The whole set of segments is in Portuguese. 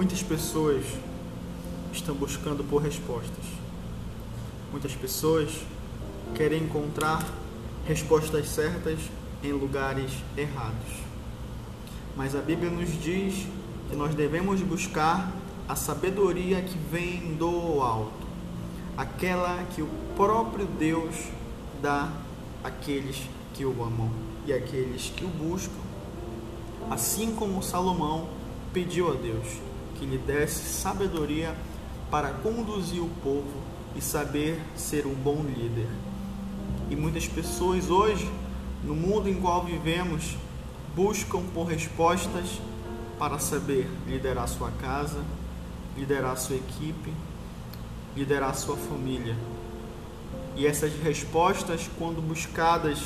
Muitas pessoas estão buscando por respostas. Muitas pessoas querem encontrar respostas certas em lugares errados. Mas a Bíblia nos diz que nós devemos buscar a sabedoria que vem do alto, aquela que o próprio Deus dá àqueles que o amam e àqueles que o buscam. Assim como Salomão pediu a Deus que lhe desse sabedoria para conduzir o povo e saber ser um bom líder. E muitas pessoas hoje, no mundo em qual vivemos, buscam por respostas para saber liderar sua casa, liderar sua equipe, liderar sua família. E essas respostas, quando buscadas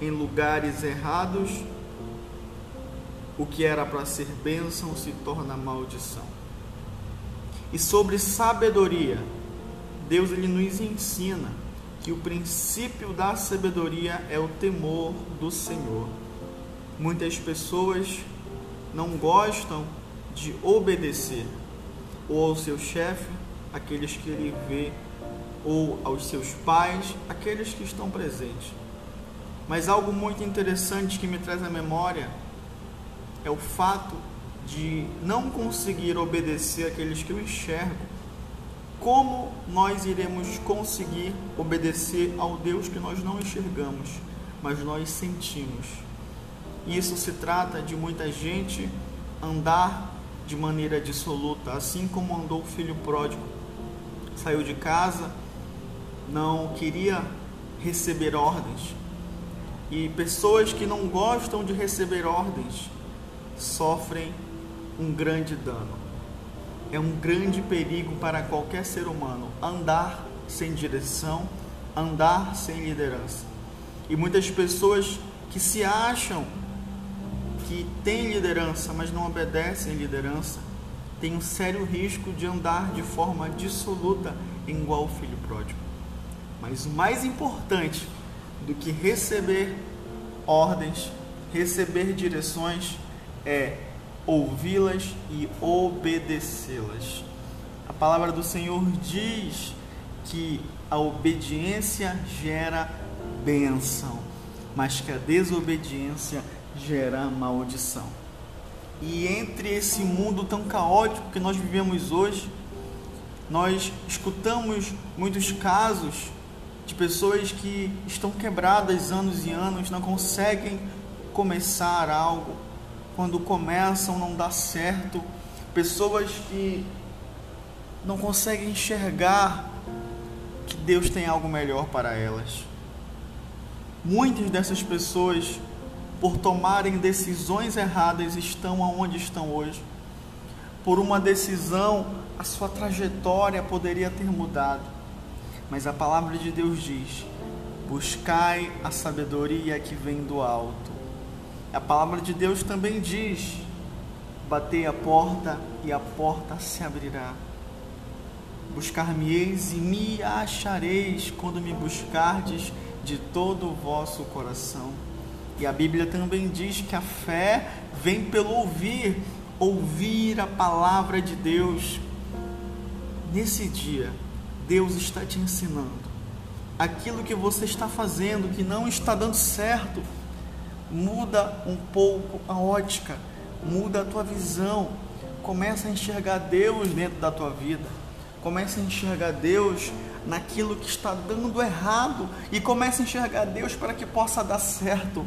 em lugares errados, o que era para ser bênção se torna maldição. E sobre sabedoria, Deus ele nos ensina que o princípio da sabedoria é o temor do Senhor. Muitas pessoas não gostam de obedecer ou ao seu chefe, aqueles que ele vê, ou aos seus pais, aqueles que estão presentes. Mas algo muito interessante que me traz à memória é o fato de não conseguir obedecer aqueles que eu enxergo. Como nós iremos conseguir obedecer ao Deus que nós não enxergamos, mas nós sentimos? Isso se trata de muita gente andar de maneira dissoluta, assim como andou o filho pródigo. Saiu de casa, não queria receber ordens. E pessoas que não gostam de receber ordens sofrem um grande dano. É um grande perigo para qualquer ser humano andar sem direção, andar sem liderança. E muitas pessoas que se acham que têm liderança, mas não obedecem liderança, têm um sério risco de andar de forma dissoluta, igual o filho pródigo. Mas o mais importante do que receber ordens, receber direções, é ouvi-las e obedecê-las. A palavra do Senhor diz que a obediência gera bênção, mas que a desobediência gera maldição. E entre esse mundo tão caótico que nós vivemos hoje, nós escutamos muitos casos de pessoas que estão quebradas anos e anos, não conseguem começar algo, quando começam não dá certo, pessoas que não conseguem enxergar que Deus tem algo melhor para elas. Muitas dessas pessoas por tomarem decisões erradas, estão aonde estão hoje. Por uma decisão, a sua trajetória poderia ter mudado. Mas a palavra de Deus diz: buscai a sabedoria que vem do alto. A palavra de Deus também diz: batei a porta e a porta se abrirá. Buscar-me-eis e me achareis quando me buscardes de todo o vosso coração. E a Bíblia também diz que a fé vem pelo ouvir, ouvir a palavra de Deus. Nesse dia, Deus está te ensinando. Aquilo que você está fazendo que não está dando certo, muda um pouco a ótica, muda a tua visão. Começa a enxergar Deus dentro da tua vida. Começa a enxergar Deus naquilo que está dando errado e comece a enxergar Deus para que possa dar certo.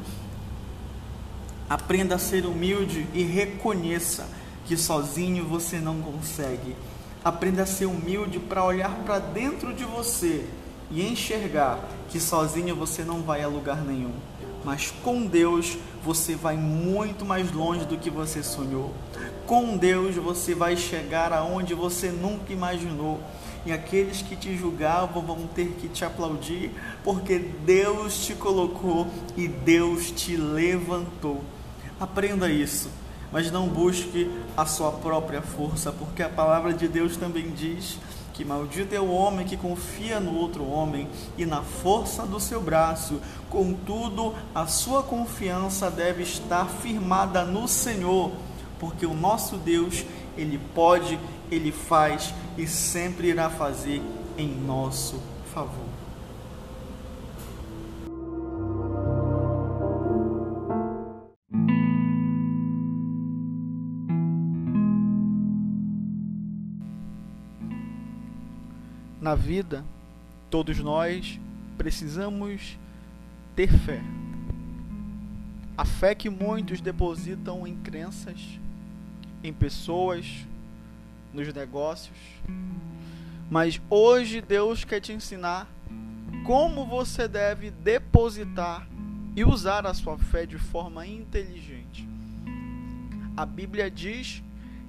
Aprenda a ser humilde e reconheça que sozinho você não consegue. Aprenda a ser humilde para olhar para dentro de você e enxergar que sozinho você não vai a lugar nenhum. Mas com Deus você vai muito mais longe do que você sonhou. Com Deus você vai chegar aonde você nunca imaginou e aqueles que te julgavam vão ter que te aplaudir, porque Deus te colocou e Deus te levantou. Aprenda isso, mas não busque a sua própria força, porque a palavra de Deus também diz que maldito é o homem que confia no outro homem e na força do seu braço. Contudo, a sua confiança deve estar firmada no Senhor, porque o nosso Deus, Ele pode, Ele faz e sempre irá fazer em nosso favor. Na vida, todos nós precisamos ter fé. A fé que muitos depositam em crenças, em pessoas, nos negócios. Mas hoje Deus quer te ensinar como você deve depositar e usar a sua fé de forma inteligente. A Bíblia diz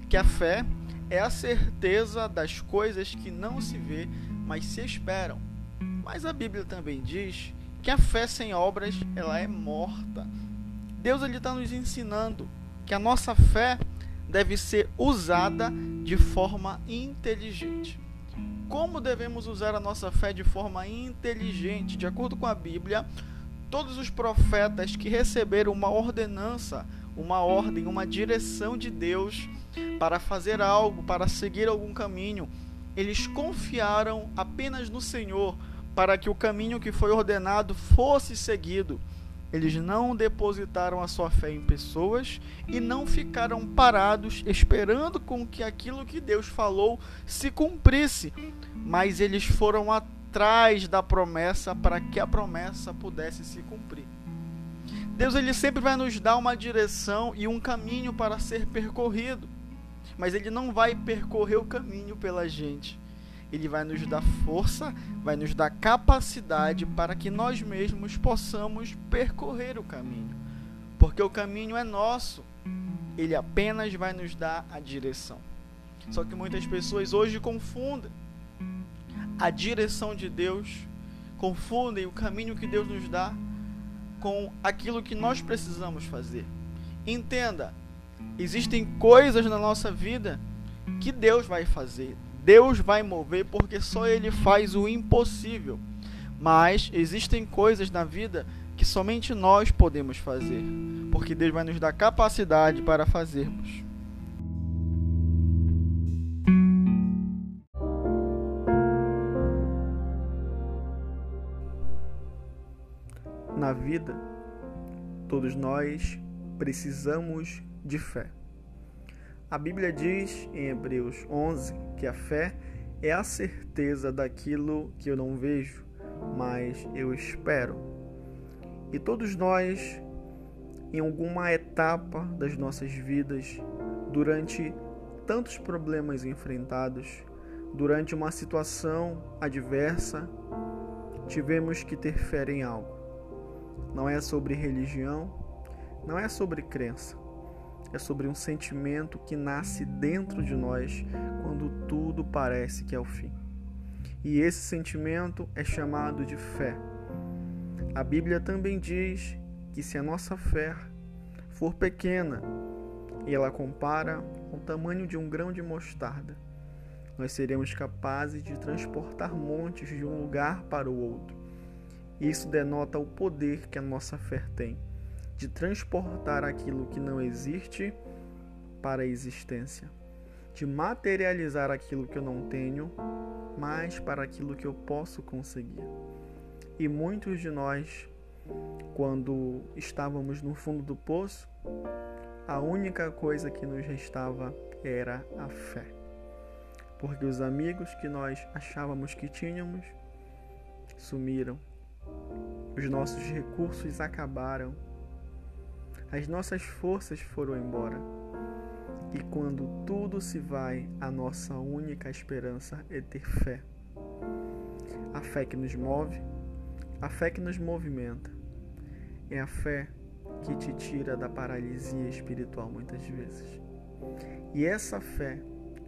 que a fé é a certeza das coisas que não se vê, mas se esperam. Mas a Bíblia também diz que a fé sem obras ela é morta. Deus está nos ensinando que a nossa fé deve ser usada de forma inteligente. Como devemos usar a nossa fé de forma inteligente? De acordo com a Bíblia, todos os profetas que receberam uma ordenança, uma ordem, uma direção de Deus, para fazer algo, para seguir algum caminho, eles confiaram apenas no Senhor para que o caminho que foi ordenado fosse seguido. Eles não depositaram a sua fé em pessoas e não ficaram parados esperando com que aquilo que Deus falou se cumprisse, mas eles foram atrás da promessa para que a promessa pudesse se cumprir. Deus ele sempre vai nos dar uma direção e um caminho para ser percorrido mas ele não vai percorrer o caminho pela gente. Ele vai nos dar força, vai nos dar capacidade para que nós mesmos possamos percorrer o caminho. Porque o caminho é nosso. Ele apenas vai nos dar a direção. Só que muitas pessoas hoje confundem a direção de Deus, confundem o caminho que Deus nos dá com aquilo que nós precisamos fazer. Entenda, Existem coisas na nossa vida que Deus vai fazer, Deus vai mover, porque só Ele faz o impossível. Mas existem coisas na vida que somente nós podemos fazer, porque Deus vai nos dar capacidade para fazermos. Na vida, todos nós precisamos de fé. A Bíblia diz em Hebreus 11 que a fé é a certeza daquilo que eu não vejo, mas eu espero. E todos nós, em alguma etapa das nossas vidas, durante tantos problemas enfrentados, durante uma situação adversa, tivemos que ter fé em algo. Não é sobre religião, não é sobre crença, é sobre um sentimento que nasce dentro de nós quando tudo parece que é o fim. E esse sentimento é chamado de fé. A Bíblia também diz que se a nossa fé for pequena, e ela compara com o tamanho de um grão de mostarda, nós seremos capazes de transportar montes de um lugar para o outro. Isso denota o poder que a nossa fé tem de transportar aquilo que não existe para a existência, de materializar aquilo que eu não tenho, mas para aquilo que eu posso conseguir. E muitos de nós, quando estávamos no fundo do poço, a única coisa que nos restava era a fé. Porque os amigos que nós achávamos que tínhamos sumiram, os nossos recursos acabaram as nossas forças foram embora. E quando tudo se vai, a nossa única esperança é ter fé. A fé que nos move, a fé que nos movimenta. É a fé que te tira da paralisia espiritual muitas vezes. E essa fé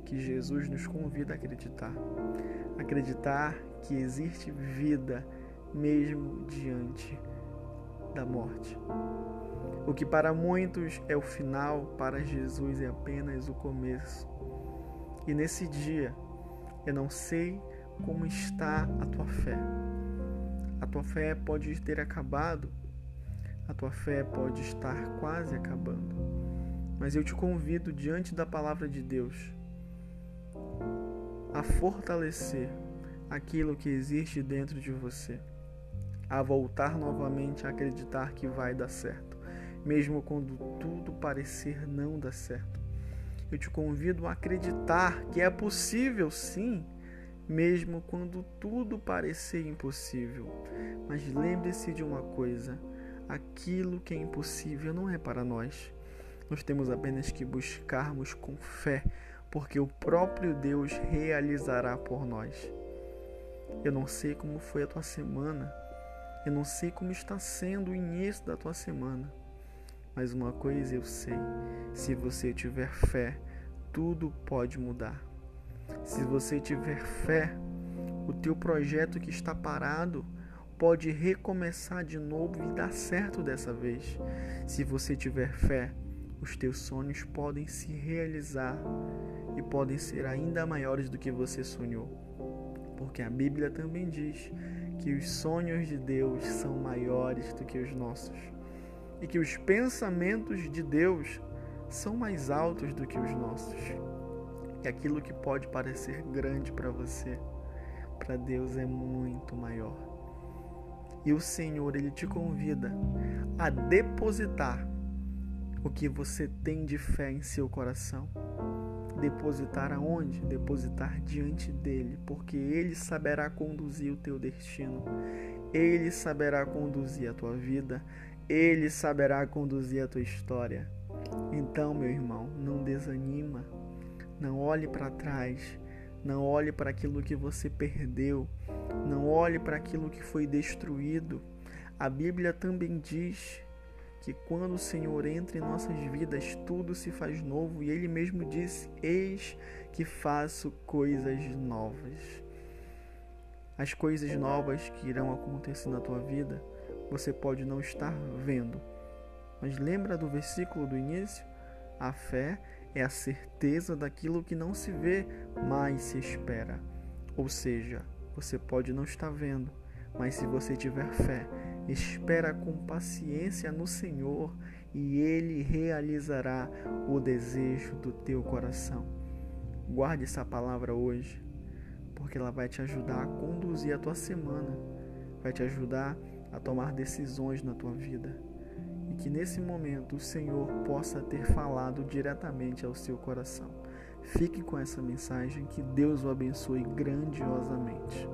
que Jesus nos convida a acreditar. Acreditar que existe vida mesmo diante da morte. O que para muitos é o final, para Jesus é apenas o começo. E nesse dia, eu não sei como está a tua fé. A tua fé pode ter acabado, a tua fé pode estar quase acabando. Mas eu te convido diante da palavra de Deus a fortalecer aquilo que existe dentro de você, a voltar novamente a acreditar que vai dar certo, mesmo quando tudo parecer não dar certo. Eu te convido a acreditar que é possível sim, mesmo quando tudo parecer impossível. Mas lembre-se de uma coisa: aquilo que é impossível não é para nós. Nós temos apenas que buscarmos com fé, porque o próprio Deus realizará por nós. Eu não sei como foi a tua semana, eu não sei como está sendo o início da tua semana, mas uma coisa eu sei: se você tiver fé, tudo pode mudar. Se você tiver fé, o teu projeto que está parado pode recomeçar de novo e dar certo dessa vez. Se você tiver fé, os teus sonhos podem se realizar e podem ser ainda maiores do que você sonhou. Porque a Bíblia também diz que os sonhos de Deus são maiores do que os nossos e que os pensamentos de Deus são mais altos do que os nossos. E aquilo que pode parecer grande para você, para Deus é muito maior. E o Senhor, ele te convida a depositar o que você tem de fé em seu coração. Depositar aonde? Depositar diante dele, porque ele saberá conduzir o teu destino. Ele saberá conduzir a tua vida, ele saberá conduzir a tua história. Então, meu irmão, não desanima. Não olhe para trás, não olhe para aquilo que você perdeu, não olhe para aquilo que foi destruído. A Bíblia também diz que quando o Senhor entra em nossas vidas, tudo se faz novo, e Ele mesmo disse: Eis que faço coisas novas. As coisas novas que irão acontecer na tua vida, você pode não estar vendo. Mas lembra do versículo do início? A fé é a certeza daquilo que não se vê, mas se espera. Ou seja, você pode não estar vendo, mas se você tiver fé, espera com paciência no Senhor e Ele realizará o desejo do teu coração. Guarde essa palavra hoje, porque ela vai te ajudar a conduzir a tua semana, vai te ajudar a tomar decisões na tua vida e que nesse momento o Senhor possa ter falado diretamente ao seu coração. Fique com essa mensagem, que Deus o abençoe grandiosamente.